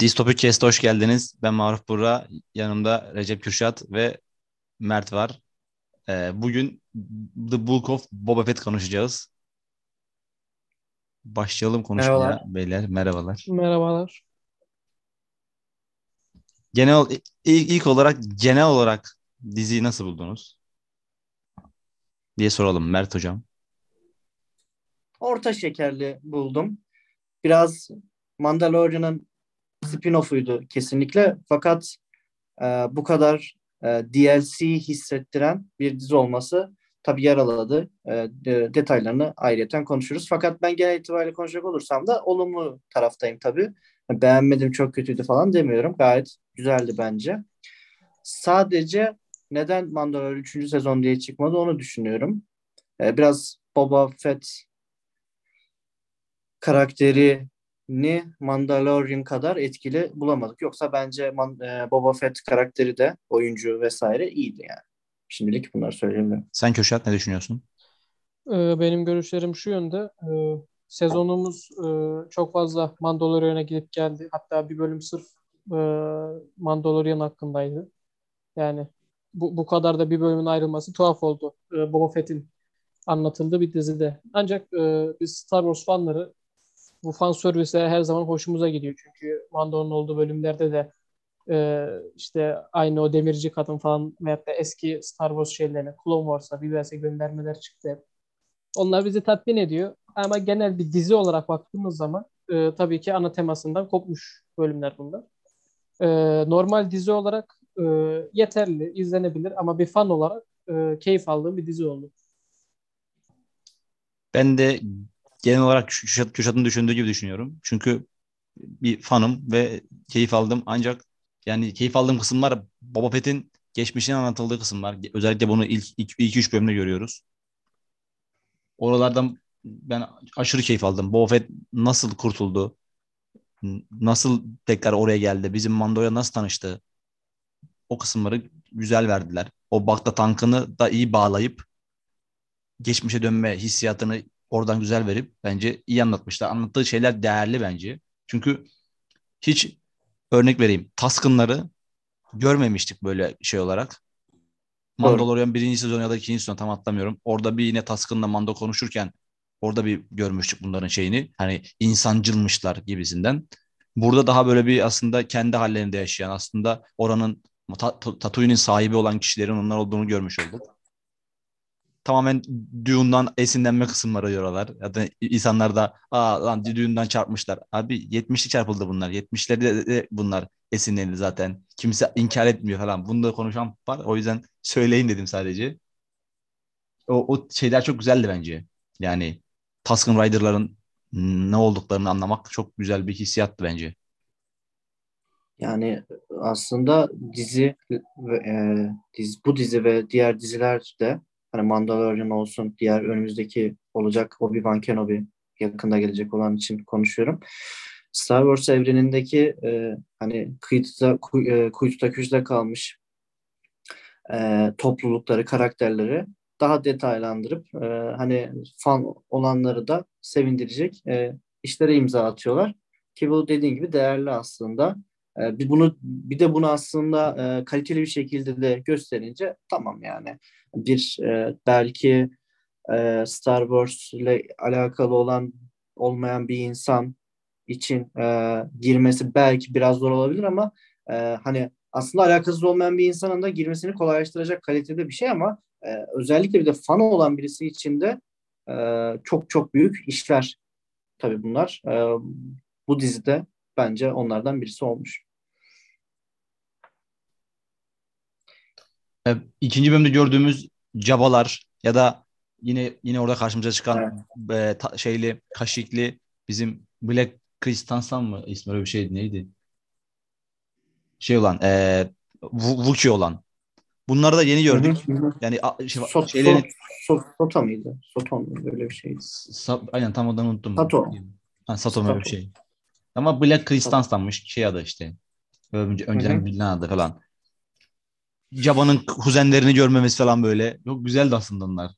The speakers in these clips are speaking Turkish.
Distopik Cast'a hoş geldiniz. Ben Maruf Burra, yanımda Recep Kürşat ve Mert var. Ee, bugün The Book of Boba Fett konuşacağız. Başlayalım konuşmaya Merhabalar. beyler. Merhabalar. Merhabalar. Genel ilk, ilk olarak genel olarak diziyi nasıl buldunuz? diye soralım Mert hocam. Orta şekerli buldum. Biraz Mandalorian'ın spin-off'uydu kesinlikle. Fakat e, bu kadar e, DLC hissettiren bir dizi olması tabii yaraladı. E, de- detaylarını ayrıyeten konuşuruz. Fakat ben genel itibariyle konuşacak olursam da olumlu taraftayım tabii. Beğenmedim, çok kötüydü falan demiyorum. Gayet güzeldi bence. Sadece neden Mandalorian 3. sezon diye çıkmadı onu düşünüyorum. E, biraz Boba Fett karakterini Mandalorian kadar etkili bulamadık. Yoksa bence Man- e, Boba Fett karakteri de oyuncu vesaire iyiydi yani. Şimdilik bunları söyleyeyim. Sen Kürşat ne düşünüyorsun? Ee, benim görüşlerim şu yönde. Ee, sezonumuz e, çok fazla Mandalorian'a gidip geldi. Hatta bir bölüm sırf e, Mandalorian hakkındaydı. Yani bu, bu kadar da bir bölümün ayrılması tuhaf oldu. Ee, Boba Fett'in anlatıldığı bir dizide. Ancak e, biz Star Wars fanları bu fan servise her zaman hoşumuza gidiyor. Çünkü Mando'nun olduğu bölümlerde de e, işte aynı o demirci kadın falan veyahut da eski Star Wars şeylerine, Clone Wars'a, BBS'e göndermeler çıktı. Onlar bizi tatmin ediyor. Ama genel bir dizi olarak baktığımız zaman e, tabii ki ana temasından kopmuş bölümler bunlar. E, normal dizi olarak e, yeterli, izlenebilir ama bir fan olarak e, keyif aldığım bir dizi oldu. Ben de genel olarak Kürşat, Kürşat'ın düşündüğü gibi düşünüyorum. Çünkü bir fanım ve keyif aldım. Ancak yani keyif aldığım kısımlar Boba Fett'in geçmişinin anlatıldığı kısımlar. Özellikle bunu ilk, ilk, ilk üç bölümde görüyoruz. Oralardan ben aşırı keyif aldım. Boba Fett nasıl kurtuldu? Nasıl tekrar oraya geldi? Bizim Mando'ya nasıl tanıştı? O kısımları güzel verdiler. O Bagda tankını da iyi bağlayıp geçmişe dönme hissiyatını oradan güzel verip bence iyi anlatmışlar. Anlattığı şeyler değerli bence. Çünkü hiç örnek vereyim. Taskınları görmemiştik böyle şey olarak. Mandalorian birinci sezon ya da ikinci sezon tam atlamıyorum. Orada bir yine Taskın'la Mando konuşurken orada bir görmüştük bunların şeyini. Hani insancılmışlar gibisinden. Burada daha böyle bir aslında kendi hallerinde yaşayan aslında oranın Ta- Ta- Tatooine'in sahibi olan kişilerin onlar olduğunu görmüş olduk. Tamamen Dune'dan esinlenme kısımları. Ya da insanlar da aa lan Dune'dan çarpmışlar. Abi 70'li çarpıldı bunlar. 70'leri de, bunlar esinlendi zaten. Kimse inkar etmiyor falan. Bunu da konuşan var. O yüzden söyleyin dedim sadece. O, o şeyler çok güzeldi bence. Yani Tusken Rider'ların ne olduklarını anlamak çok güzel bir hissiyattı bence. Yani aslında dizi e, dizi, bu dizi ve diğer diziler de hani Mandalorian olsun, diğer önümüzdeki olacak Obi-Wan Kenobi yakında gelecek olan için konuşuyorum. Star Wars evrenindeki e, hani kuytuda, kuy, e, kuytuda köşede kalmış e, toplulukları, karakterleri daha detaylandırıp e, hani fan olanları da sevindirecek e, işlere imza atıyorlar. Ki bu dediğin gibi değerli aslında. E, bir bunu bir de bunu aslında e, kaliteli bir şekilde de gösterince tamam yani bir e, belki e, Star Wars ile alakalı olan olmayan bir insan için e, girmesi belki biraz zor olabilir ama e, hani aslında alakasız olmayan bir insanın da girmesini kolaylaştıracak kalitede bir şey ama e, özellikle bir de fan olan birisi için de e, çok çok büyük işler tabii bunlar. E, bu dizide bence onlardan birisi olmuş. E, İkinci bölümde gördüğümüz cabalar ya da yine yine orada karşımıza çıkan e, ta- şeyli kaşikli bizim Black Kristans'tan mı ismi öyle bir şeydi neydi? Şey olan e, Vu- Wookiee olan. Bunları da yeni gördük. Hı hı. Yani şey, So, şeylerin so, so, Sota mıydı? Soton muydu? Öyle bir şeydi. Sa- aynen tam adını unuttum. Sato. Ha, Sato öyle bir şey. Ama Black Kristans'tanmış şey adı işte. Önce, önceden bilinen adı falan. Jaba'nın kuzenlerini görmemesi falan böyle. Çok güzeldi aslında onlar.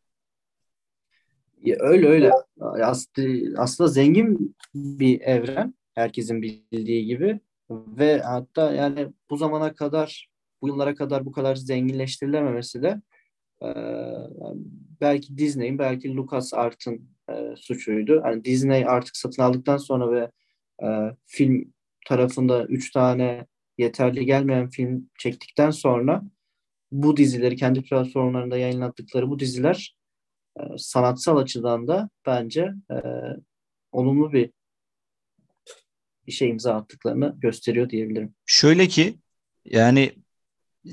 Ya öyle öyle. Aslında, aslında zengin bir evren. Herkesin bildiği gibi. ve hatta yani bu zamana kadar bu yıllara kadar bu kadar zenginleştirilememesi de e, belki Disney'in belki Lucas Art'ın e, suçuydu. Yani Disney artık satın aldıktan sonra ve e, film tarafında üç tane yeterli gelmeyen film çektikten sonra bu dizileri kendi platformlarında yayınlattıkları bu diziler e, sanatsal açıdan da bence e, olumlu bir işe imza attıklarını gösteriyor diyebilirim. Şöyle ki yani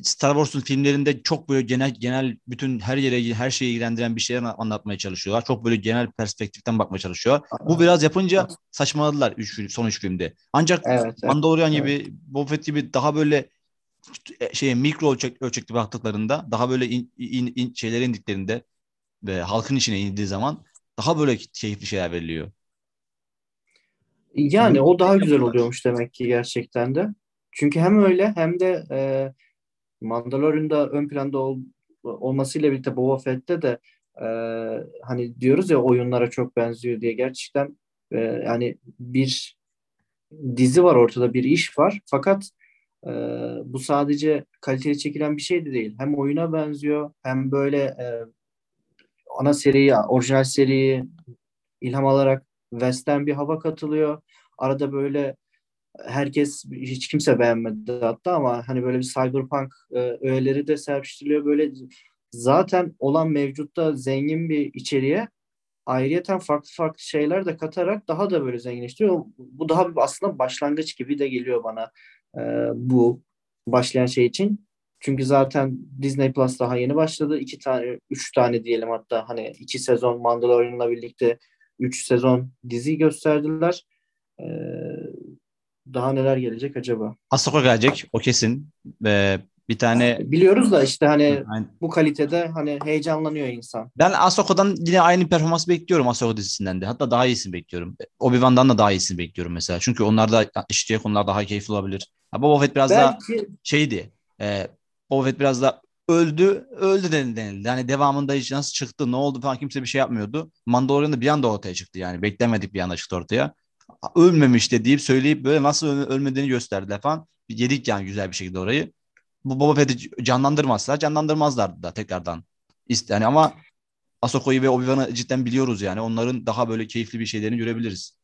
Star Wars'un filmlerinde çok böyle genel genel bütün her yere her şeyi ilgilendiren bir şeyler anlatmaya çalışıyorlar. Çok böyle genel perspektiften bakmaya çalışıyor. Bu biraz yapınca saçmaladılar üç son üç filmde. Ancak evet, Mandalorian evet. gibi, Boba Fett gibi daha böyle şey mikro ölçek, ölçekli baktıklarında daha böyle in, in, in, şeylere indiklerinde ve halkın içine indiği zaman daha böyle keyifli şeyler veriliyor. Yani o daha güzel oluyormuş demek ki gerçekten de. Çünkü hem öyle hem de e, Mandalorian'da ön planda ol, olmasıyla birlikte Boba Fett'te de e, hani diyoruz ya oyunlara çok benziyor diye gerçekten e, yani bir dizi var ortada bir iş var fakat e, bu sadece kaliteli çekilen bir şey de değil. Hem oyuna benziyor hem böyle e, ana seriyi, orijinal seriyi ilham alarak western bir hava katılıyor. Arada böyle herkes hiç kimse beğenmedi hatta ama hani böyle bir cyberpunk e, öğeleri de serpiştiriliyor böyle zaten olan mevcutta zengin bir içeriğe ayrıyeten farklı farklı şeyler de katarak daha da böyle zenginleştiriyor. Bu daha bir aslında başlangıç gibi de geliyor bana e, bu başlayan şey için. Çünkü zaten Disney Plus daha yeni başladı. iki tane, üç tane diyelim hatta hani iki sezon Mandalorian'la birlikte üç sezon dizi gösterdiler. Ee, daha neler gelecek acaba? Ahsoka gelecek o kesin. Ve bir tane biliyoruz da işte hani Aynen. bu kalitede hani heyecanlanıyor insan. Ben Ahsoka'dan yine aynı performans bekliyorum Ahsoka dizisinden de. Hatta daha iyisini bekliyorum. Obi-Wan'dan da daha iyisini bekliyorum mesela. Çünkü onlar da işleyecek onlar daha keyifli olabilir. Ha, Boba Fett biraz Belki... daha şeydi. E, Boba Fett biraz da öldü. Öldü denildi. Yani devamında hiç nasıl çıktı ne oldu falan kimse bir şey yapmıyordu. Mandalorian'da bir anda ortaya çıktı yani. Beklemedik bir anda çıktı ortaya ölmemiş de deyip söyleyip böyle nasıl ölmediğini gösterdiler falan. Yedik yani güzel bir şekilde orayı. Bu Boba Fett'i canlandırmazlar. Canlandırmazlardı da tekrardan. Yani ama Ahsoka'yı ve Obi-Wan'ı cidden biliyoruz yani. Onların daha böyle keyifli bir şeylerini görebiliriz.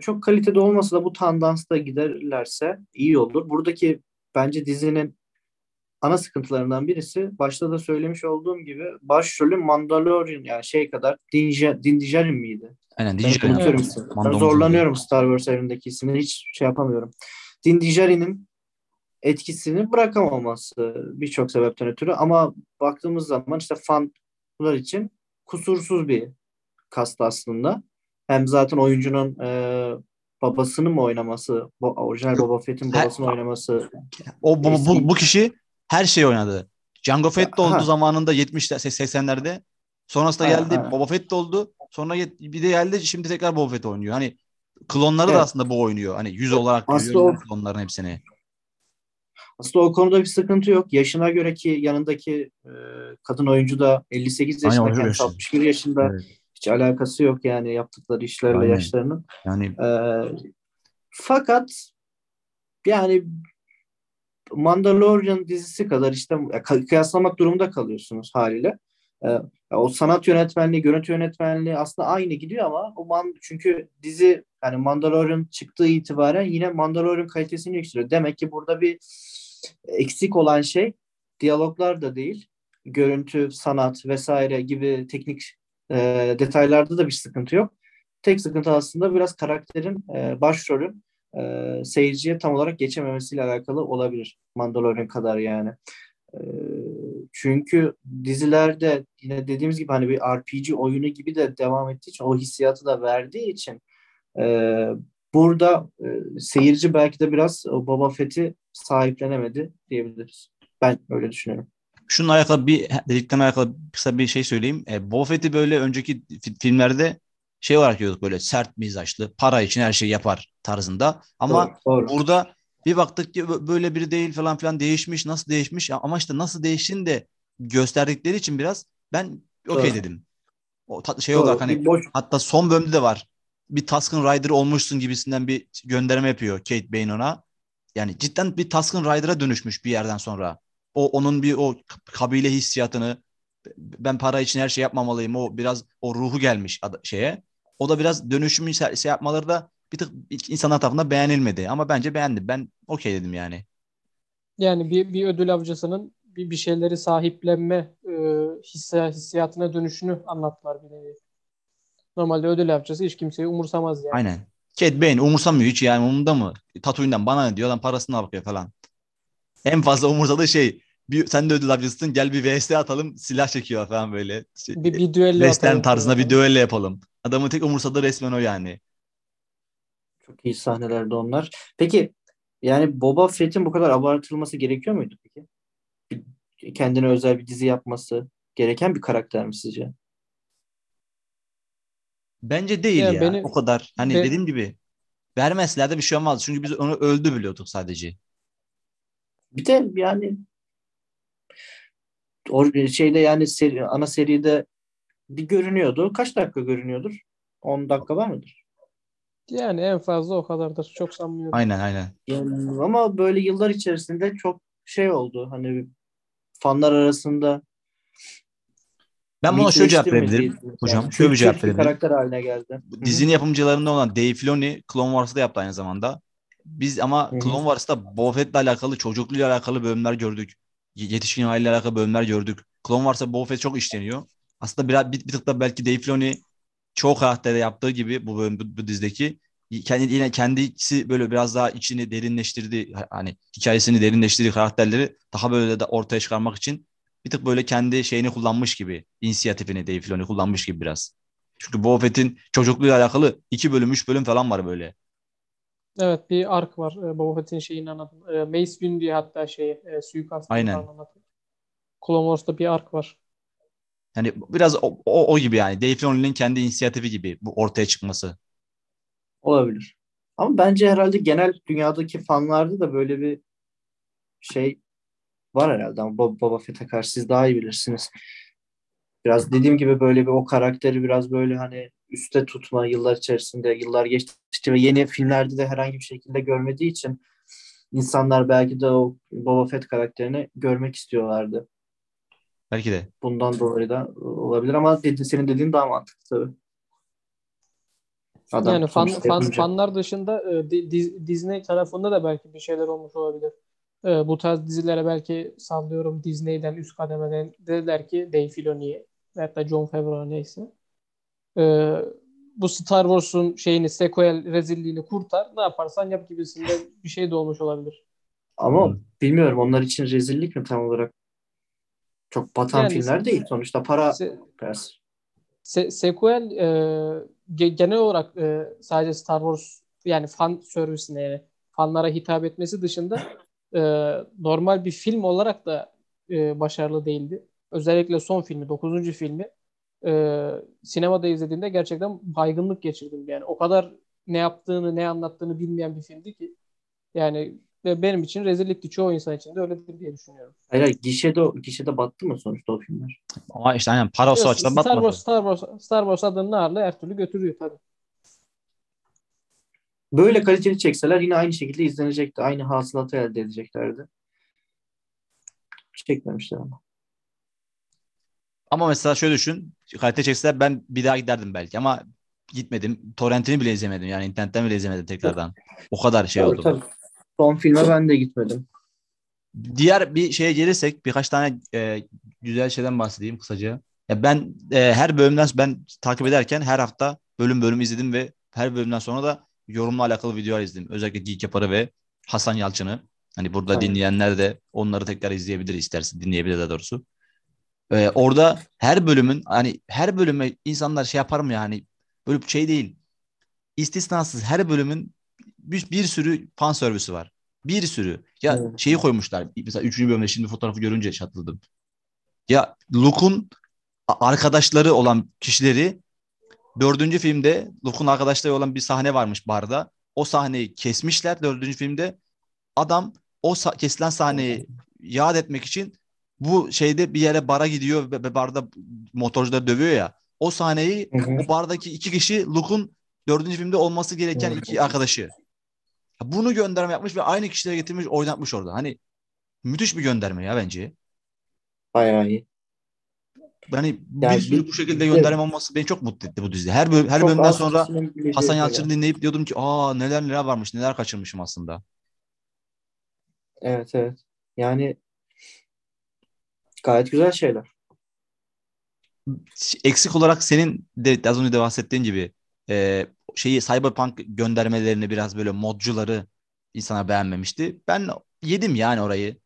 Çok kalitede olmasa da bu tandansta giderlerse iyi olur. Buradaki bence dizinin ana sıkıntılarından birisi başta da söylemiş olduğum gibi başrolü Mandalorian yani şey kadar Din Djarin miydi? Aynen Din Djarin. Evet. Ben zorlanıyorum Star Wars evindeki ismini hiç şey yapamıyorum. Din Djarin'in etkisini bırakamaması birçok sebepten ötürü ama baktığımız zaman işte fanlar için kusursuz bir kast aslında. Hem zaten oyuncunun e, babasını mı oynaması, bo, orijinal Boba Fett'in babasını oynaması. O bu, bu, bu kişi her şey oynadı. Jango Fett de oldu ha. zamanında 70'ler 80'lerde. Sonrasında geldi ha. Boba Fett de oldu. Sonra bir de geldi şimdi tekrar Boba Fett oynuyor. Hani klonları evet. da aslında bu oynuyor. Hani yüz olarak aslında o, klonların hepsini. Aslında o konuda bir sıkıntı yok. Yaşına göre ki yanındaki e, kadın oyuncu da 58 yaşında, Aynen, kendisi 61 yaşında. Evet. Hiç alakası yok yani yaptıkları işlerle Aynen. yaşlarının. Yani e, fakat yani Mandalorian dizisi kadar işte kıyaslamak durumunda kalıyorsunuz haliyle. Ee, o sanat yönetmenliği, görüntü yönetmenliği aslında aynı gidiyor ama o man çünkü dizi yani Mandalorian çıktığı itibaren yine Mandalorian kalitesini yükseliyor. Demek ki burada bir eksik olan şey diyaloglar da değil, görüntü, sanat vesaire gibi teknik e, detaylarda da bir sıkıntı yok. Tek sıkıntı aslında biraz karakterin, e, başrolün e, seyirciye tam olarak geçememesiyle alakalı olabilir. Mandalorian kadar yani. E, çünkü dizilerde yine dediğimiz gibi hani bir RPG oyunu gibi de devam ettiği için o hissiyatı da verdiği için e, burada e, seyirci belki de biraz o Boba Fett'i sahiplenemedi diyebiliriz. Ben öyle düşünüyorum. Şununla alakalı bir dedikten alakalı kısa bir şey söyleyeyim. E, Boba Fett'i böyle önceki filmlerde şey olarak görüyorduk böyle sert mizaçlı, para için her şeyi yapar tarzında. Ama doğru, doğru. burada bir baktık ki böyle biri değil falan filan değişmiş. Nasıl değişmiş? Ama işte nasıl değiştiğini de gösterdikleri için biraz ben okey dedim. O şey doğru. olarak hani boş. hatta son bölümde de var. bir Tusken Rider olmuşsun gibisinden bir gönderme yapıyor Kate Bane ona. Yani cidden bir Tusken Rider'a dönüşmüş bir yerden sonra. O onun bir o kabile hissiyatını ben para için her şey yapmamalıyım. O biraz o ruhu gelmiş şeye. O da biraz dönüşümü şey yapmaları da bir tık insanlar tarafından beğenilmedi. Ama bence beğendi. Ben okey dedim yani. Yani bir, bir ödül avcısının bir, bir şeyleri sahiplenme e, hisse, hissiyatına dönüşünü anlattılar bir nevi. Normalde ödül avcısı hiç kimseyi umursamaz yani. Aynen. Cad Bane umursamıyor hiç yani umurunda mı? Tatooine'den bana ne diyor lan parasını bakıyor falan. En fazla umursadığı şey bir, sen de ödül avcısın gel bir VS atalım silah çekiyor falan böyle. Şey, bir, bir düello Western tarzında bir düello yapalım. Adamın tek umursadığı resmen o yani. Çok iyi sahnelerde onlar. Peki yani Boba Fett'in bu kadar abartılması gerekiyor muydu peki? kendine özel bir dizi yapması gereken bir karakter mi sizce? Bence değil yani ya. Beni, o kadar. Hani ben, dediğim gibi vermezler de bir şey olmaz. Çünkü biz onu öldü biliyorduk sadece. Bir de yani o şeyde yani seri, ana seride bir görünüyordu. Kaç dakika görünüyordur? 10 dakika var mıdır? Yani en fazla o kadardır. Çok sanmıyorum. Aynen aynen. Yani, ama böyle yıllar içerisinde çok şey oldu. Hani fanlar arasında ben buna şöyle cevap verebilirim. Hocam şöyle bir cevap verebilirim. karakter haline geldi. Dizinin yapımcılarından olan Dave Filoni Clone Wars'ı da yaptı aynı zamanda. Biz ama Hı-hı. Clone Wars'ta Boba Fett'le alakalı, çocukluyla alakalı bölümler gördük. Yetişkin haliyle alakalı bölümler gördük. Clone Wars'ta Boba Fett çok işleniyor. Aslında biraz bir, bir tık da belki Dave Filoni çoğu karakterde yaptığı gibi bu bölüm bu, bu dizdeki kendi yine kendisi böyle biraz daha içini derinleştirdi hani hikayesini derinleştirdiği karakterleri daha böyle de ortaya çıkarmak için bir tık böyle kendi şeyini kullanmış gibi inisiyatifini Dave Filoni kullanmış gibi biraz. Çünkü Boba Fett'in çocukluğuyla alakalı iki bölüm üç bölüm falan var böyle. Evet bir ark var e, Boba Fett'in şeyini anladım. E, Mace Windu diye hatta şey e, suikast Aynen. Clone Wars'ta bir ark var. Yani biraz o, o, o gibi yani. Dave Filoni'nin kendi inisiyatifi gibi bu ortaya çıkması. Olabilir. Ama bence herhalde genel dünyadaki fanlarda da böyle bir şey var herhalde ama Boba, Boba Fett'e karşı siz daha iyi bilirsiniz. Biraz dediğim gibi böyle bir o karakteri biraz böyle hani üste tutma yıllar içerisinde yıllar geçti ve yeni filmlerde de herhangi bir şekilde görmediği için insanlar belki de o Boba Fett karakterini görmek istiyorlardı. Belki de. Bundan dolayı da olabilir ama dedi, senin dediğin daha mantıklı tabii. Adam yani fan, fan, fanlar dışında e, Disney tarafında da belki bir şeyler olmuş olabilir. E, bu tarz dizilere belki sallıyorum Disney'den üst kademeden dediler ki Dave Filoni'ye hatta John Favreau neyse. E, bu Star Wars'un şeyini sequel rezilliğini kurtar ne yaparsan yap gibisinde bir şey de olmuş olabilir. Ama hmm. bilmiyorum onlar için rezillik mi tam olarak? Çok batan yani, filmler değil sonuçta para se- se- sequel e, genel olarak e, sadece Star Wars yani fan servisine yani fanlara hitap etmesi dışında e, normal bir film olarak da e, başarılı değildi. Özellikle son filmi, 9. filmi e, sinemada izlediğimde gerçekten baygınlık geçirdim. Yani o kadar ne yaptığını, ne anlattığını bilmeyen bir filmdi ki. Yani ve benim için rezillikti. Çoğu insan için de öyledir diye düşünüyorum. Hayır, hayır gişede, gişede battı mı sonuçta o filmler? Ama işte aynen parası açıdan batmadı. Star Wars, Star Wars, Star Wars adının ağırlığı her türlü götürüyor tabii. Böyle kaliteli çekseler yine aynı şekilde izlenecekti. Aynı hasılatı elde edeceklerdi. Çekmemişler ama. Ama mesela şöyle düşün. Kalite çekseler ben bir daha giderdim belki ama gitmedim. Torrentini bile izlemedim. Yani internetten bile izlemedim tekrardan. O kadar şey tabii, oldu. Tabii. Son filme ben de gitmedim. Diğer bir şeye gelirsek birkaç tane e, güzel şeyden bahsedeyim kısaca. Ya ben e, her bölümden ben takip ederken her hafta bölüm bölüm izledim ve her bölümden sonra da yorumla alakalı videolar izledim. Özellikle Geek Yapar'ı ve Hasan Yalçın'ı. Hani burada Aynen. dinleyenler de onları tekrar izleyebilir isterse dinleyebilir de doğrusu. Ee, orada her bölümün hani her bölüme insanlar şey yapar mı yani böyle bir şey değil. İstisnasız her bölümün bir, bir sürü fan servisi var. Bir sürü. Ya evet. şeyi koymuşlar. Mesela 3. bölümde şimdi fotoğrafı görünce çatladım. Ya Luke'un arkadaşları olan kişileri dördüncü filmde Luke'un arkadaşları olan bir sahne varmış barda. O sahneyi kesmişler dördüncü filmde. Adam o sa- kesilen sahneyi yad etmek için bu şeyde bir yere bara gidiyor ve barda motorcuları dövüyor ya. O sahneyi o bardaki iki kişi Luke'un dördüncü filmde olması gereken iki arkadaşı. Bunu gönderme yapmış ve aynı kişilere getirmiş oynatmış orada. Hani müthiş bir gönderme ya bence. Bayağı iyi. Hani Yani bir sürü bir- bu şekilde gönderme olması beni çok mutlu etti bu dizide. Her bölüm, her Çok bölümden sonra Hasan. Yalçın'ı dinleyip diyordum ki aa neler neler varmış neler kaçırmışım aslında. Evet evet. Yani gayet güzel şeyler. Eksik olarak senin de az önce de bahsettiğin gibi e, şeyi Cyberpunk göndermelerini biraz böyle modcuları insana beğenmemişti. Ben yedim yani orayı.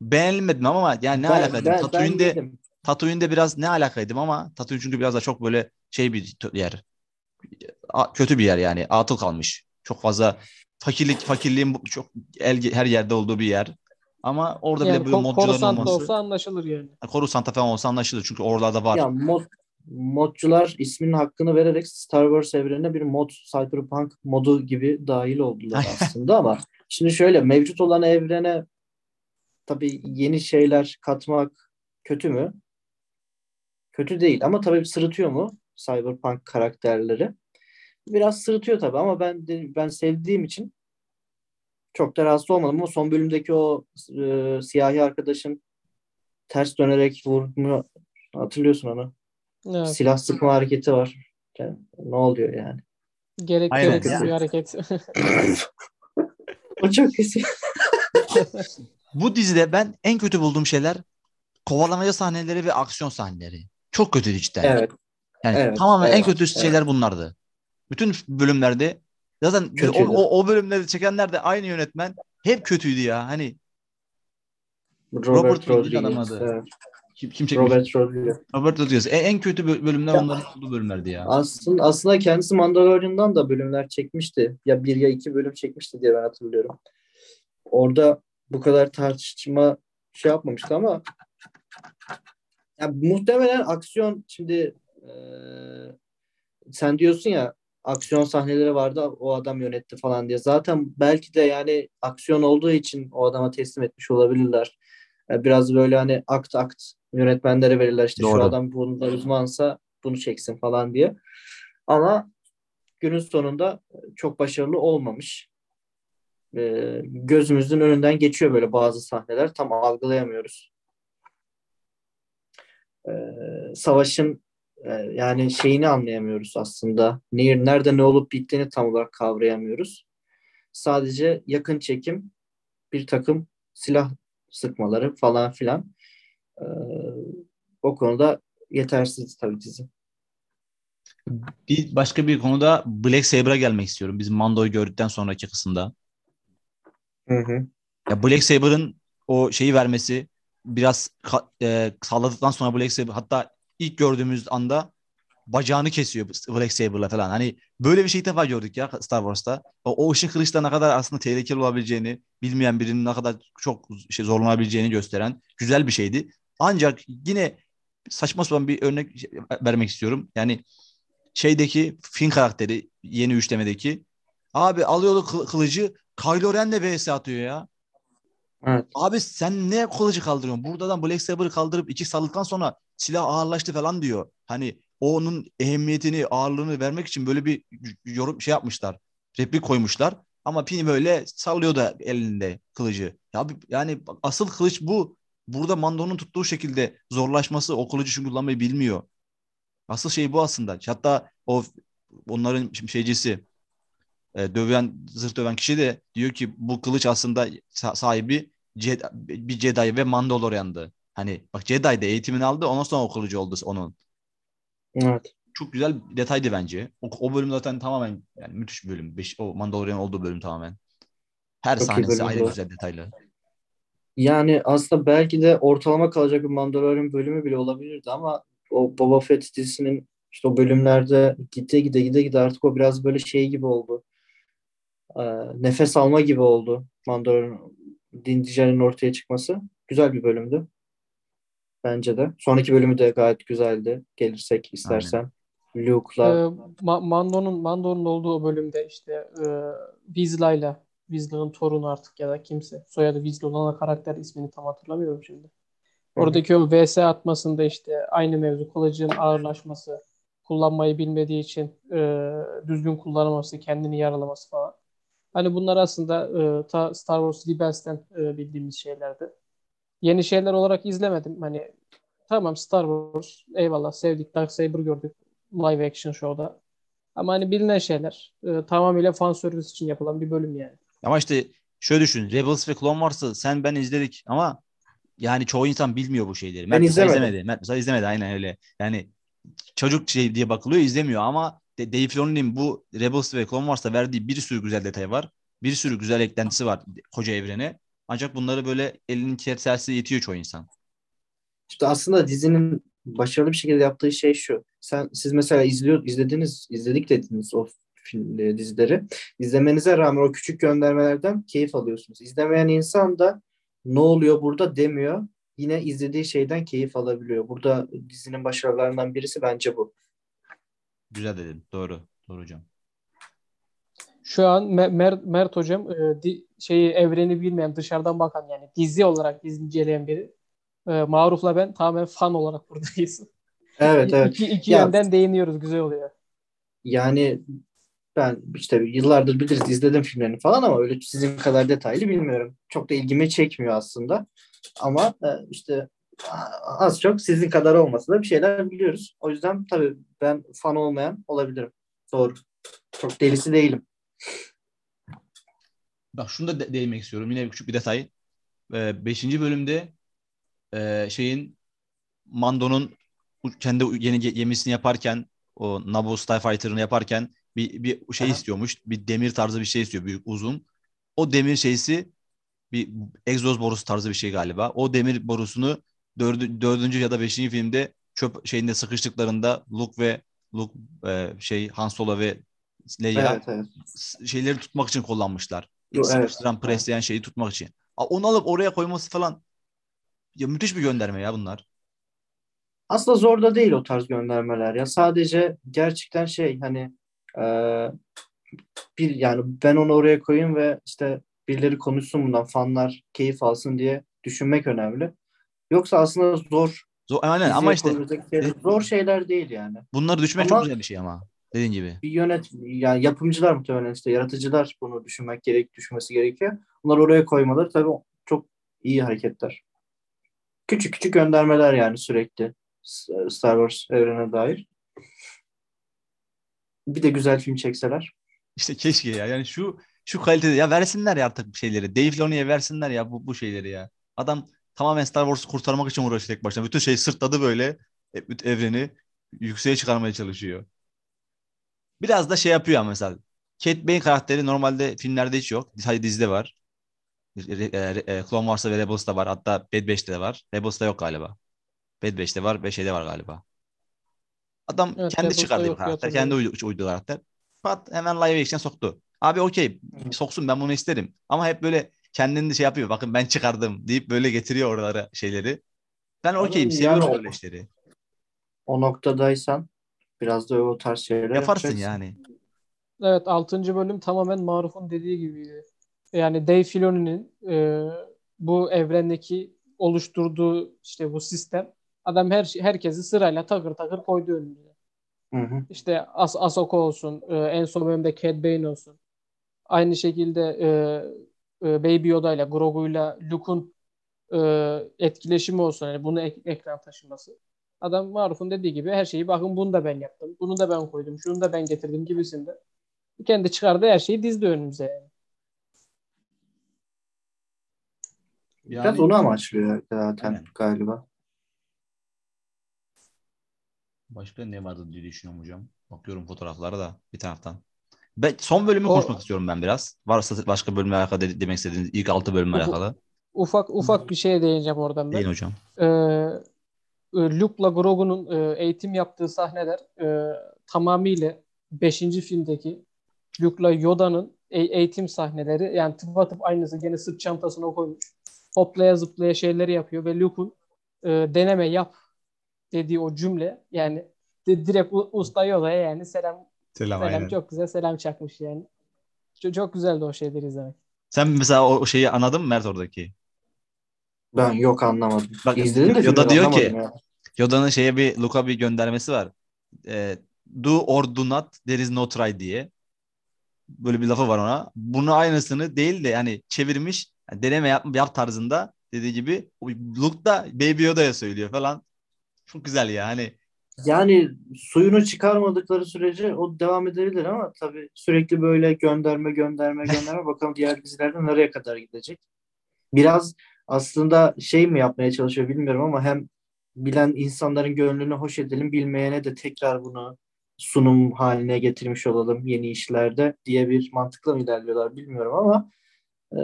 Beğenmedim ama yani ne Ben- alakaydı? ben- ben Tatooine'de, yedim. Tatooine'de biraz ne alakaydım ama Tatooine çünkü biraz da çok böyle şey bir yer. Kötü bir yer yani. Atıl kalmış. Çok fazla fakirlik fakirliğin çok el, her yerde olduğu bir yer. Ama orada Yani bile böyle modcuların olması. olsa anlaşılır yani. Coruscant'ta falan olsa anlaşılır. Çünkü oralarda var. Ya mod, modcular isminin hakkını vererek Star Wars evrenine bir mod, Cyberpunk modu gibi dahil oldular aslında ama şimdi şöyle mevcut olan evrene tabii yeni şeyler katmak kötü mü? Kötü değil ama tabii sırıtıyor mu Cyberpunk karakterleri? Biraz sırıtıyor tabii ama ben ben sevdiğim için çok da rahatsız olmadım ama son bölümdeki o e, siyahi arkadaşın ters dönerek vurduğunu hatırlıyorsun onu. Evet. Silah sıkma hareketi var. Yani ne oluyor yani? Gerek Aynen. gereksiz Yani. bir hareket. O çok kesin. Bu dizide ben en kötü bulduğum şeyler kovalamaca sahneleri ve aksiyon sahneleri. Çok kötüydü cidden. Evet. Yani evet, tamamen en evet, kötü evet. şeyler bunlardı. Bütün bölümlerde zaten o, o, o bölümleri çekenler de aynı yönetmen hep kötüydü ya. Hani Robert, Robert Rodriguez Rodriguez. Evet. kim, kim çekmiş? Robert, Robert Rodriguez. Rodriguez. En, en kötü bö- bölümler Ya. onların olduğu bölümlerdi ya. Aslında, aslında kendisi Mandalorian'dan da bölümler çekmişti. Ya bir ya iki bölüm çekmişti diye ben hatırlıyorum. Orada bu kadar tartışma şey yapmamıştı ama ya muhtemelen aksiyon şimdi eee, sen diyorsun ya aksiyon sahneleri vardı o adam yönetti falan diye. Zaten belki de yani aksiyon olduğu için o adama teslim etmiş olabilirler. Yani biraz böyle hani akt akt yönetmenlere verirler işte Doğru. şu adam bunda uzmansa bunu çeksin falan diye. Ama günün sonunda çok başarılı olmamış. Ee, gözümüzün önünden geçiyor böyle bazı sahneler. Tam algılayamıyoruz. Ee, savaşın e, yani şeyini anlayamıyoruz aslında. Ne, nerede ne olup bittiğini tam olarak kavrayamıyoruz. Sadece yakın çekim, bir takım silah sıkmaları falan filan. Ee, o konuda yetersiz tabii dizi. Bir başka bir konuda Black Saber'a gelmek istiyorum. Biz Mando'yu gördükten sonraki kısımda. Hı hı. Ya Black Saber'ın o şeyi vermesi biraz e, salladıktan sonra Black Saber hatta ilk gördüğümüz anda bacağını kesiyor Black Saber'la falan. Hani böyle bir şey ilk defa gördük ya Star Wars'ta. O, o ışın kılıçla ne kadar aslında tehlikeli olabileceğini, bilmeyen birinin ne kadar çok şey zorlanabileceğini gösteren güzel bir şeydi. Ancak yine saçma sapan bir örnek vermek istiyorum. Yani şeydeki Finn karakteri yeni üçlemedeki abi alıyor kı- kılıcı Kylo Ren'le vs atıyor ya. Evet. Abi sen ne kılıcı kaldırıyorsun? Buradan Black Saber'ı kaldırıp iki saldıktan sonra silah ağırlaştı falan diyor. Hani onun ehemmiyetini, ağırlığını vermek için böyle bir yorum şey yapmışlar. Replik koymuşlar. Ama Pini böyle sallıyor da elinde kılıcı. Ya yani asıl kılıç bu. Burada Mando'nun tuttuğu şekilde zorlaşması o kılıcı çünkü kullanmayı bilmiyor. Asıl şey bu aslında. Hatta o onların şeycisi e, döven zırh döven kişi de diyor ki bu kılıç aslında sa- sahibi Jedi, bir Jedi ve Mandalorian'dı. Hani bak Jedi de eğitimini aldı ondan sonra o kılıcı oldu onun. Evet. Çok güzel bir detaydı bence. O, o bölüm zaten tamamen yani müthiş bir bölüm. Beş, o Mandalorian olduğu bölüm tamamen. Her Çok sahnesi ayrı güzel detaylı. Yani aslında belki de ortalama kalacak bir Mandalorian bölümü bile olabilirdi ama o Boba Fett dizisinin işte o bölümlerde gide gide gide gide artık o biraz böyle şey gibi oldu. Ee, nefes alma gibi oldu Mandalorian Din Djarin'in ortaya çıkması. Güzel bir bölümdü. Bence de. Sonraki bölümü de gayet güzeldi. Gelirsek istersen. Ee, Luke'la Ma- Mando'nun Mando'nun olduğu o bölümde işte e, Vizla'yla Vizla'nın torunu artık ya da kimse soyadı Vizla olan karakter ismini tam hatırlamıyorum şimdi. Oradaki o VS atmasında işte aynı mevzu kılıcın ağırlaşması, kullanmayı bilmediği için e, düzgün kullanamaması, kendini yaralaması falan. Hani bunlar aslında e, ta Star Wars Rebels'ten e, bildiğimiz şeylerdi. Yeni şeyler olarak izlemedim. Hani tamam Star Wars eyvallah sevdik Darksaber gördük live action show'da. Ama hani bilinen şeyler e, tamamıyla fan service için yapılan bir bölüm yani. Ama işte şöyle düşün. Rebels ve Clone Wars'ı sen ben izledik ama yani çoğu insan bilmiyor bu şeyleri. Mert mesela izlemedim. izlemedi. Mert mesela izlemedi aynen öyle. Yani çocuk şey diye bakılıyor izlemiyor ama de- Dave Filoni'nin bu Rebels ve Clone Wars'ta verdiği bir sürü güzel detay var. Bir sürü güzel eklentisi var koca evrene. Ancak bunları böyle elinin tersi yetiyor çoğu insan. İşte aslında dizinin başarılı bir şekilde yaptığı şey şu. Sen siz mesela izliyor izlediniz, izledik dediniz o film, e, dizileri. İzlemenize rağmen o küçük göndermelerden keyif alıyorsunuz. İzlemeyen insan da ne oluyor burada demiyor. Yine izlediği şeyden keyif alabiliyor. Burada dizinin başarılarından birisi bence bu. Güzel dedin. Doğru. Doğru hocam. Şu an Me- Mert, Mert hocam e, di- şeyi evreni bilmeyen dışarıdan bakan yani dizi olarak inceleyen biri. E, Maruf'la ben tamamen fan olarak buradayız. Evet evet. İki, iki Ya- yönden değiniyoruz. Güzel oluyor. Yani ben işte yıllardır biliriz izledim filmlerini falan ama öyle sizin kadar detaylı bilmiyorum. Çok da ilgimi çekmiyor aslında. Ama e, işte az çok sizin kadar olmasa da bir şeyler biliyoruz. O yüzden tabii ben fan olmayan olabilirim. Doğru. Çok delisi değilim. Bak şunu da de- değinmek istiyorum. Yine küçük bir detay. Ee, beşinci bölümde e, şeyin Mando'nun kendi yeni ge- gemisini yaparken o Naboo Starfighter'ını yaparken bir, bir şey Aha. istiyormuş. Bir demir tarzı bir şey istiyor. Büyük uzun. O demir şeysi bir egzoz borusu tarzı bir şey galiba. O demir borusunu dördü, dördüncü ya da beşinci filmde çöp şeyinde sıkıştıklarında Luke ve Luke e, şey Han Solo ve Leia Evet evet. şeyleri tutmak için kullanmışlar. Evet. Sıkıştıran, presleyen şeyi tutmak için. Onu alıp oraya koyması falan ya müthiş bir gönderme ya bunlar. Aslında zor da değil o tarz göndermeler ya. Sadece gerçekten şey hani e, bir yani ben onu oraya koyayım ve işte birileri konuşsun bundan fanlar keyif alsın diye düşünmek önemli. Yoksa aslında zor. Zor, aynen ama işte şeyler- zor şeyler değil yani. bunları düşünmek Ama- çok güzel bir şey ama. Dediğin gibi. Bir yönet yani yapımcılar muhtemelen işte yaratıcılar bunu düşünmek gerek düşünmesi gerekiyor. Bunları oraya koymaları tabii çok iyi hareketler. Küçük küçük göndermeler yani sürekli Star Wars evrene dair. Bir de güzel film çekseler. İşte keşke ya. Yani şu şu kalitede ya versinler ya artık şeyleri. Dave Filoni'ye versinler ya bu, bu şeyleri ya. Adam tamamen Star Wars'u kurtarmak için uğraşıyor tek başına. Bütün şey sırtladı böyle. e, bütün evreni yükseğe çıkarmaya çalışıyor. Biraz da şey yapıyor ama mesela. Cat Bane karakteri normalde filmlerde hiç yok. Sadece dizide var. E, e, Clone Wars'ta ve Rebels'ta var. Hatta Bad Batch'te de var. Rebels'ta yok galiba. Bad Batch'te var ve şeyde var galiba. Adam Evet, kendi çıkardığı bir yok karakter. Kendi uydu, uydu karakter. Pat hemen live action soktu. Abi okey soksun ben bunu isterim. Ama hep böyle kendini de şey yapıyor. Bakın ben çıkardım deyip böyle getiriyor oralara şeyleri. Ben okeyim Yani seviyorum o- öyle işleri. O noktadaysan biraz da o tarz şeyler Yaparsın yapacaksın. yani. Evet 6. bölüm tamamen Maruf'un dediği gibiydi. Yani Dave Filoni'nin e, bu evrendeki oluşturduğu işte bu sistem adam her şey- herkesi sırayla takır takır koydu önüne. Hı hı. İşte As Ahsoka olsun, e, en son bölümde Cad Bane olsun. Aynı şekilde e, e, Baby Yoda ile Grogu'yla Luke'un e, etkileşimi olsun. Yani bunu ek- ekran taşıması. Adam Maruf'un dediği gibi her şeyi bakın bunu da ben yaptım. Bunu da ben koydum. Şunu da ben getirdim gibisinde. Kendi çıkardığı her şeyi dizdi önümüze. Yani. Biraz Yani onu amaçlıyor zaten Aynen. galiba. başka ne vardı diye düşünüyorum hocam. Bakıyorum fotoğraflara da bir taraftan. Ben, son bölümü O- konuşmak istiyorum ben biraz. Varsa başka bölümle alakalı de- demek istediğiniz ilk altı bölümle Ufuk- alakalı. Ufak ufak bir şeye değineceğim oradan ben. Değil hocam. Ee, e, Luke'la Grogu'nun e, eğitim yaptığı sahneler e, tamamıyla 5. filmdeki Luke'la Yoda'nın e- eğitim sahneleri yani tıpatıp aynısı gene sırt çantasına koymuş. Hoplaya zıplaya şeyleri yapıyor ve Luke'un e, deneme yap dediği o cümle yani di- direkt u- usta Yoda'ya yani selam Selam selam çok güzel selam çakmış yani. Çok, çok güzeldi o şeyleri izlemek. Sen mesela o şeyi anladın mı Mert oradaki? Ben yok anlamadım. Bak, İzledim de Yoda diyor ki- ya. Yoda'nın şeye bir Luke'a bir göndermesi var. Ee, do or do not there is no try diye. Böyle bir lafı var ona. Bunu aynısını değil de yani çevirmiş yani deneme yap, yap tarzında dediği gibi Luke da Baby Yoda'ya söylüyor falan. Çok güzel ya hani Yani suyunu çıkarmadıkları sürece o devam edebilir ama tabii sürekli böyle gönderme gönderme gönderme bakalım diğer dizilerde nereye kadar gidecek. Biraz aslında şey mi yapmaya çalışıyor bilmiyorum ama hem bilen insanların gönlünü hoş edelim bilmeyene de tekrar bunu sunum haline getirmiş olalım yeni işlerde diye bir mantıkla mı ilerliyorlar bilmiyorum ama e,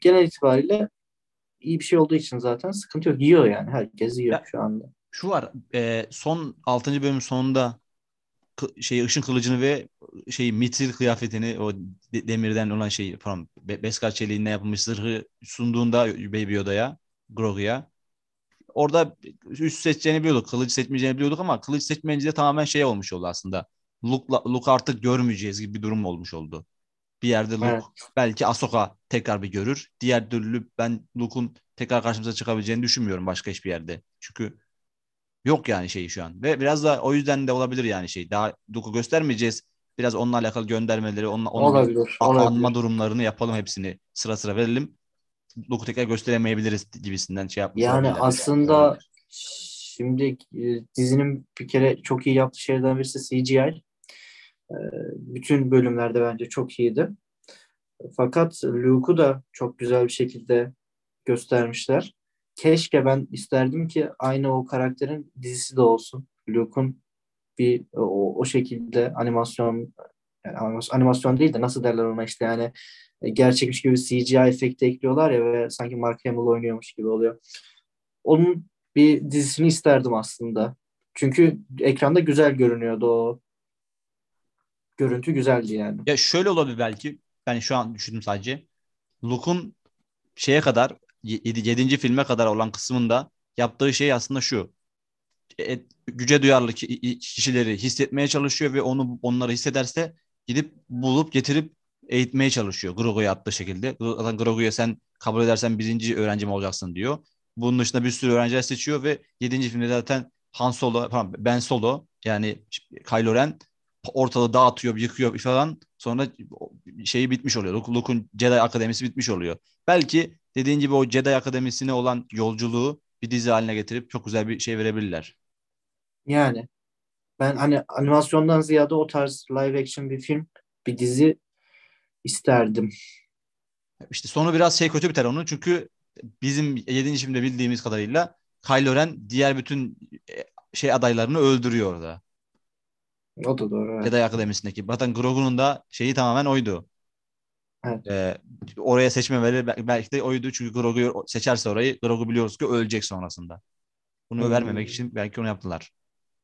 genel itibariyle iyi bir şey olduğu için zaten sıkıntı yok. Yiyor yani. Herkes yiyor Ya- şu anda. Şu var e, son 6. bölümün sonunda şey ışın kılıcını ve şey mitril kıyafetini o de- demirden olan şey falan Be- Beskar çeliğinden yapılmış zırhı sunduğunda Baby Yoda'ya Grogu'ya orada üst seçeceğini biliyorduk. Kılıç seçmeyeceğini biliyorduk ama kılıç seçmeyince de tamamen şey olmuş oldu aslında. Luke'la, Luke artık görmeyeceğiz gibi bir durum olmuş oldu. Bir yerde Luke Evet. belki Ahsoka tekrar bir görür. Diğer türlü ben Luke'un tekrar karşımıza çıkabileceğini düşünmüyorum başka hiçbir yerde. Çünkü yok yani şey şu an. Ve biraz da o yüzden de olabilir yani şey. Daha Luke'u göstermeyeceğiz. Biraz onunla alakalı göndermeleri, onunla, onun Olabilir. anma durumlarını yapalım hepsini. Sıra sıra verelim. Luke'u tekrar gösteremeyebiliriz gibisinden şey yapmış Yani aslında şimdi e, dizinin bir kere çok iyi yaptığı şeylerden birisi CGI. E, Bütün bölümlerde bence çok iyiydi. Fakat Luke'u da çok güzel bir şekilde göstermişler. Keşke ben isterdim ki aynı o karakterin dizisi de olsun. Luke'un bir o, o şekilde animasyon yani animas- animasyon değil de nasıl derler ona işte yani e, gerçekmiş gibi CGI efekti ekliyorlar ya ve sanki Mark Hamill oynuyormuş gibi oluyor. Onun bir dizisini isterdim aslında. Çünkü ekranda güzel görünüyordu o. Görüntü güzeldi yani. Ya şöyle olabilir belki. Ben şu an düşündüm sadece. Luke'un şeye kadar 7. filme kadar olan kısmında yaptığı şey aslında şu. E, güce duyarlı ki- kişileri hissetmeye çalışıyor ve onu onları hissederse gidip bulup getirip eğitmeye çalışıyor. Grogu'ya attığı şekilde. Zaten Grogu'ya sen kabul edersen birinci öğrencim olacaksın diyor. Bunun dışında bir sürü öğrenciler seçiyor ve 7. filmde zaten Han Solo, pardon, Ben Solo yani Kylo Ren ortalığı dağıtıyor, yıkıyor falan. Sonra şeyi bitmiş oluyor. Luke- Luke'un Jedi Akademisi bitmiş oluyor. Belki dediğin gibi o Jedi Akademisi'ne olan yolculuğu bir dizi haline getirip çok güzel bir şey verebilirler. Yani ben hani animasyondan ziyade o tarz live action bir film, bir dizi isterdim. İşte sonu biraz şey kötü biter onun çünkü bizim 7. filmde bildiğimiz kadarıyla Kylo Ren diğer bütün e, şey adaylarını öldürüyor orada. O da doğru. evet. Jedi Akademisi'ndeki. Zaten Grogu'nun da şeyi tamamen oydu. Evet. Ee, oraya seçmemeleri bel- belki de oydu. Çünkü Grogu'yu seçerse orayı Grogu biliyoruz ki ölecek sonrasında. Bunu Hmm. vermemek için belki onu yaptılar.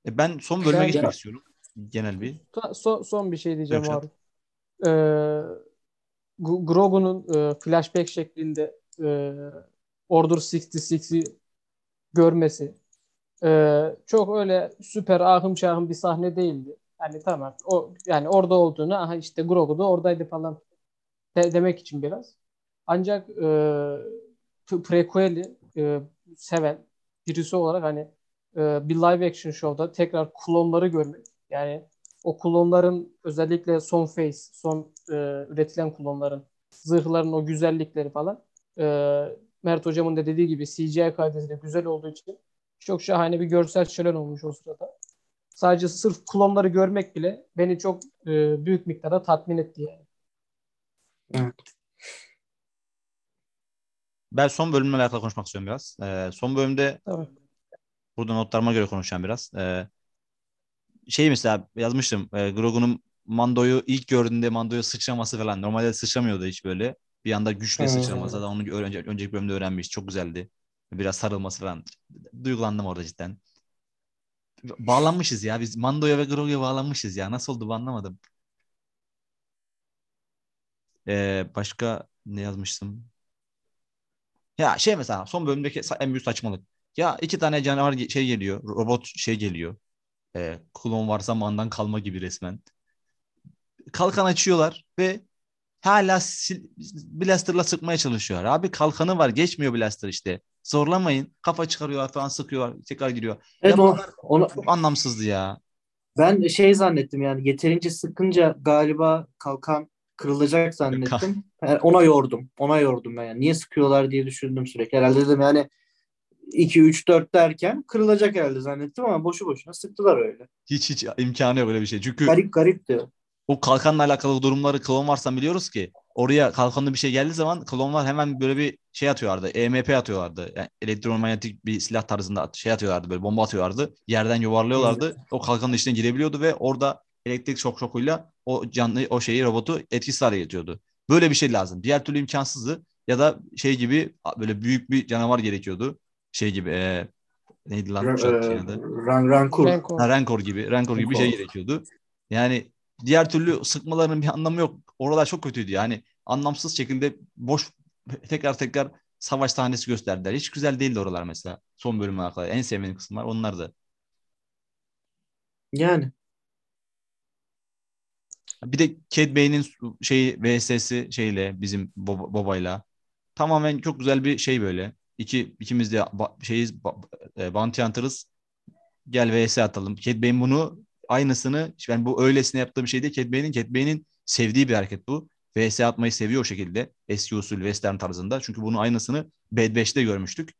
E ben son bölüme geçmek istiyorum. Genel bir. Son, son bir şey diyeceğim Yok, abi. Ee, Grogu'nun e, flashback şeklinde e, Order 66'i görmesi e, çok öyle süper ahım şahım bir sahne değildi. Yani tamam o yani orada olduğunu aha işte Grogu da oradaydı falan de- demek için biraz. Ancak e, prequel'i e, seven birisi olarak hani e, bir live action show'da tekrar klonları görmek yani o klonların özellikle son face, son e, üretilen klonların zırhların o güzellikleri falan e, Mert hocamın da dediği gibi CGI kalitesi güzel olduğu için çok şahane bir görsel şölen olmuş o sırada. Sadece sırf klonları görmek bile beni çok e, büyük miktarda tatmin etti yani. Ben son bölümle alakalı konuşmak istiyorum biraz. Ee, son bölümde Tabii. burada notlarıma göre konuşacağım biraz. Ee, şey mesela yazmıştım. E, Grogu'nun Mando'yu ilk gördüğünde Mando'ya sıçraması falan. Normalde sıçramıyordu hiç böyle. Bir anda güçle sıçraması da onu önce, önceki bölümde öğrenmiş. Çok güzeldi. Biraz sarılması falan. Duygulandım orada cidden. Bağlanmışız ya. Biz Mando'ya ve Grogu'ya bağlanmışız ya. Nasıl oldu bu anlamadım. Ee, başka ne yazmıştım? Ya şey mesela son bölümdeki en büyük saçmalık. Ya iki tane canavar şey geliyor. Robot şey geliyor. Ee, klon var zamandan kalma gibi resmen. Kalkan açıyorlar ve hala sil- blasterla sıkmaya çalışıyorlar. Abi kalkanı var geçmiyor blaster işte. Zorlamayın. Kafa çıkarıyorlar falan sıkıyorlar. Tekrar giriyor. Evet Ya o, onu, çok anlamsızdı ya. Ben şey zannettim yani yeterince sıkınca galiba kalkan kırılacak zannettim. Yani ona yordum. Ona yordum ben yani. Niye sıkıyorlar diye düşündüm sürekli. Herhalde dedim yani 2 3 4 derken kırılacak herhalde zannettim ama boşu boşuna sıktılar öyle. Hiç hiç imkanı yok öyle bir şey. Çünkü Garip garipti. o kalkanla alakalı durumları Clone Wars'tan biliyoruz ki oraya kalkanlı bir şey geldiği zaman klonlar hemen böyle bir şey atıyorlardı. EMP atıyorlardı. Yani elektromanyetik bir silah tarzında şey atıyorlardı böyle bomba atıyorlardı. Yerden yuvarlıyorlardı. O kalkanın içine girebiliyordu ve orada elektrik şok şokuyla o canlı o şeyi robotu etkisiz hale getiriyordu. Böyle bir şey lazım. Diğer türlü imkansızdı. Ya da şey gibi böyle büyük bir canavar gerekiyordu. Şey gibi e, neydi lan? Uçak e? Ran. Rancor. Ha, Rancor gibi. Rancor gibi bir şey gerekiyordu. Yani diğer türlü sıkmaların bir anlamı yok. Oralar çok kötüydü. Yani anlamsız şekilde boş tekrar tekrar savaş sahnesi gösterdiler. Hiç güzel değildi oralar mesela. Son bölüme kadar. En sevdiğim kısımlar onlar da. Yani Bir de Cad Bane'in şeyi VSS'i şeyle bizim Bob- Boba'yla tamamen çok güzel bir şey böyle. İki ikimiz de ba- şeyiz ba- e, Bounty Hunter'ız. Gel VS atalım. Cad Bane bunu aynısını ben bu öylesine yaptığı bir şey değil. Cad Bane'in Cad Bane'in sevdiği bir hareket bu. VS atmayı seviyor o şekilde. Eski usul western tarzında. Çünkü bunun aynısını Bad Batch'te görmüştük.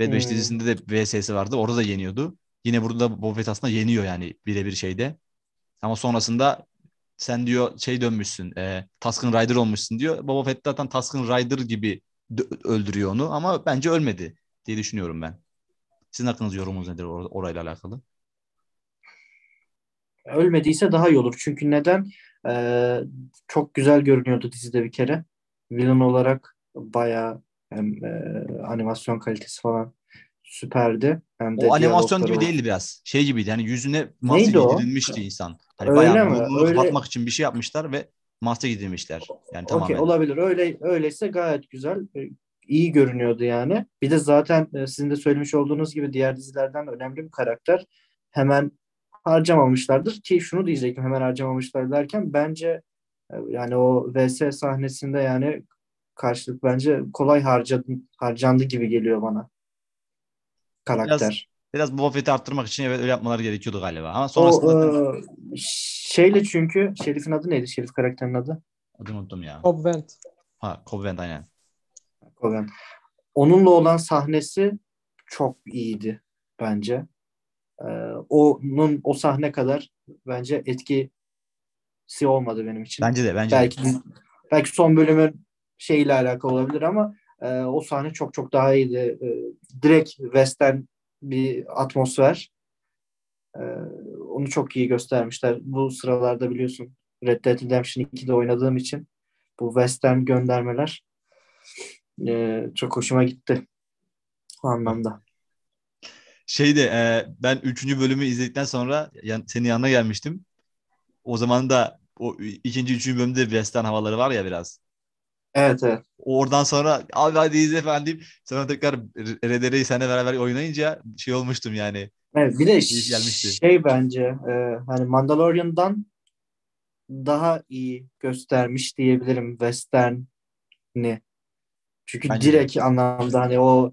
Bad Batch Hmm. dizisinde de VS'si vardı. Orada da yeniyordu. Yine burada da Boba Fett aslında yeniyor yani birebir şeyde. Ama sonrasında sen diyor şey dönmüşsün. E, Tusken Rider olmuşsun diyor. Boba Fett zaten Tusken Rider gibi öldürüyor onu ama bence ölmedi diye düşünüyorum ben. Sizin hakkınız yorumunuz nedir or- orayla alakalı? ölmediyse daha iyi olur. Çünkü neden? Ee, çok güzel görünüyordu dizide bir kere. Villain olarak bayağı hem e, animasyon kalitesi falan süperdi. Hem de O animasyon gibi değildi biraz. Şey gibiydi hani yüzüne maske giydirilmişti insan. Hani Öyle bayağı mi? Öyle- kapatmak için bir şey yapmışlar ve maske giydirmişler. Yani Okey tamamen. olabilir. Öyle öyleyse gayet güzel. Ee, iyi görünüyordu yani. Bir de zaten e, sizin de söylemiş olduğunuz gibi diğer dizilerden önemli bir karakter. Hemen harcamamışlardır ki şunu diyecektim hemen harcamamışlar derken bence e, yani o VS sahnesinde yani karşılık bence kolay harcadı, harcandı gibi geliyor bana karakter. Biraz Boba Fett'i arttırmak için evet öyle yapmaları gerekiyordu galiba. Ama O sonrasında e, şeyle çünkü Şerif'in adı neydi? Şerif karakterin adı? adını unuttum ya. Bob Vent. Ha, Cobb Vanth aynen. Kogan. Onunla olan sahnesi çok iyiydi bence. Ee, onun o sahne kadar bence etkisi olmadı benim için. Bence de bence de. belki belki son bölümün şeyle alakalı olabilir ama e, o sahne çok çok daha iyiydi. E, direkt western bir atmosfer. E, onu çok iyi göstermişler. Bu sıralarda biliyorsun Red Dead Redemption 2'de oynadığım için bu western göndermeler e, çok hoşuma gitti o anlamda. Şeyde e, ben 3. bölümü izledikten sonra yan, senin yanına gelmiştim. O zaman da o ikinci, üçüncü bölümde western havaları var ya biraz. Evet evet. Oradan sonra abi hadi izle falan deyip sonra tekrar RDR'yi seninle beraber oynayınca şey olmuştum yani. Evet, bir de gelmişti. şey bence e, hani Mandalorian'dan daha iyi göstermiş diyebilirim Western'i. Çünkü Bence de. direkt anlamda hani o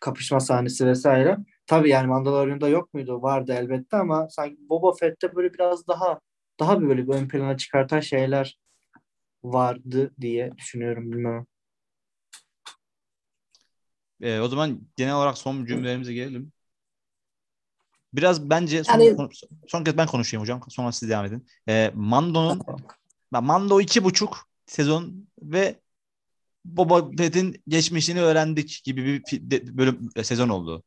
kapışma sahnesi vesaire. Tabii yani Mandalorian'da yok muydu? Vardı elbette ama sanki Boba Fett'te böyle biraz daha daha bir böyle bir ön plana çıkartan şeyler vardı diye düşünüyorum bilmem. E, o zaman genel olarak son cümlelerimize gelelim. Biraz bence son, Yani- son, son kez ben konuşayım hocam. Sonra siz devam edin. E, Mando'nun Ben Mando iki buçuk sezon ve Boba Fett'in geçmişini öğrendik gibi bir bölüm e, sezon oldu.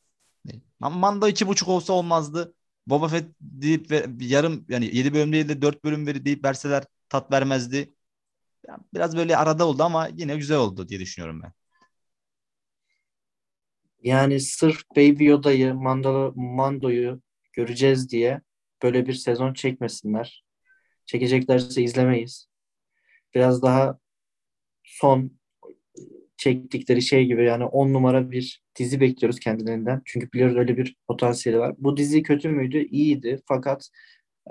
Mando iki buçuk olsa olmazdı. Boba Fett deyip ve yarım yani yedi bölüm değil de dört bölüm veri deyip verseler tat vermezdi. Biraz böyle arada oldu ama yine güzel oldu diye düşünüyorum ben. Yani sırf Baby Yoda'yı, Mandalo, Mando'yu göreceğiz diye böyle bir sezon çekmesinler. Çekeceklerse izlemeyiz. Biraz daha son çektikleri şey gibi yani on numara bir dizi bekliyoruz kendilerinden. Çünkü biliyoruz öyle bir potansiyeli var. Bu dizi kötü müydü? İyiydi. Fakat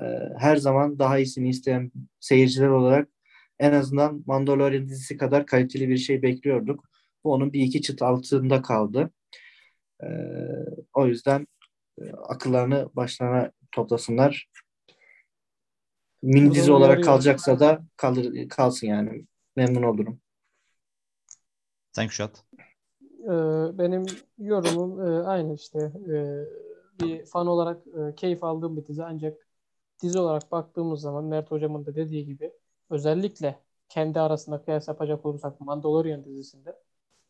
e, her zaman daha iyisini isteyen seyirciler olarak en azından Mandalorian dizisi kadar kaliteli bir şey bekliyorduk. Bu onun bir iki çıt altında kaldı. Ee, o yüzden e, akıllarını başlarına toplasınlar. Mini dizi olarak kalacaksa da kalır, kalsın yani. Memnun olurum. Sen Kuşat. Ee, benim yorumum e, aynı işte. Ee, bir fan olarak e, keyif aldığım bir dizi ancak dizi olarak baktığımız zaman Mert hocamın da dediği gibi özellikle kendi arasında kıyas yapacak olursak Mandalorian dizisinde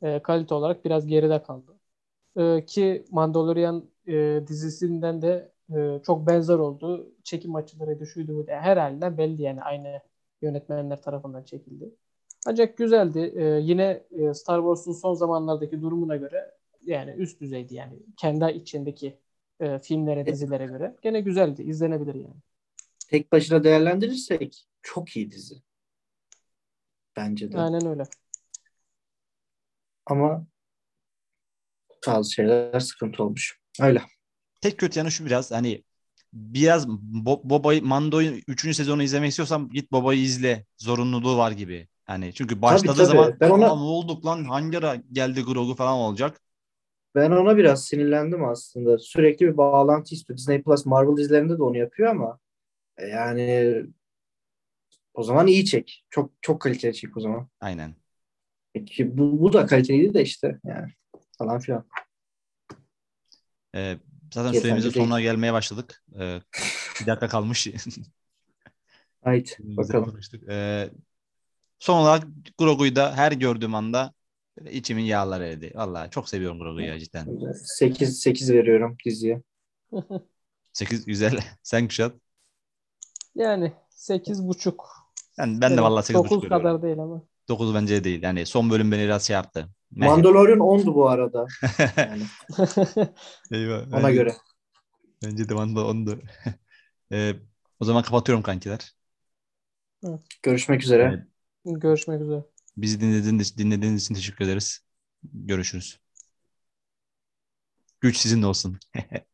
e, kalite olarak biraz geride kaldı. E, ki Mandalorian e, dizisinden de e, çok benzer oldu. Çekim açıları düşüydü. Her halinden belli yani aynı yönetmenler tarafından çekildi. Ancak güzeldi. E, yine e, Star Wars'un son zamanlardaki durumuna göre yani üst düzeydi yani kendi içindeki e, filmlere, dizilere göre. Gene güzeldi. izlenebilir yani. Tek başına değerlendirirsek çok iyi dizi. Bence de. Aynen öyle. Ama bazı şeyler sıkıntı olmuş. Öyle. Tek kötü yanı şu biraz hani biraz Bo- Boba'yı Mando'yu 3. sezonu izlemek istiyorsam git Boba'yı izle zorunluluğu var gibi. Yani çünkü başladığı tabii. zaman Ben ona- "Aa, ne olduk lan hangi ara geldi Grogu falan olacak. Ben ona biraz sinirlendim aslında. Sürekli bir bağlantı istiyor. Disney Plus Marvel dizilerinde de onu yapıyor ama yani o zaman iyi çek. Çok çok kaliteli çek o zaman. Aynen. Peki bu, bu da kaliteliydi de işte yani falan filan. Ee, zaten Yeterli süremizin değil. sonuna gelmeye başladık. Ee, bir dakika kalmış. Haydi bakalım. konuştuk. Ee, son olarak Grogu'yu da her gördüğüm anda içimin yağları eridi. Vallahi çok seviyorum Grogu'yu ya cidden. 8 8 veriyorum diziye. 8 güzel. Sen Kuşat. Yani sekiz buçuk. Ben, ben de vallahi 8.5 Dokuz veriyorum. kadar değil ama. 9 bence değil. Yani son bölüm beni biraz şey yaptı. Mandalorian 10'du bu arada. Yani Eyvah. ona Bence- göre. Bence de Mando ondu. Ee, o zaman kapatıyorum kankiler. Görüşmek üzere. Evet. Görüşmek üzere. Bizi dinlediğiniz, dinlediğiniz için teşekkür ederiz. Görüşürüz. Güç sizin olsun.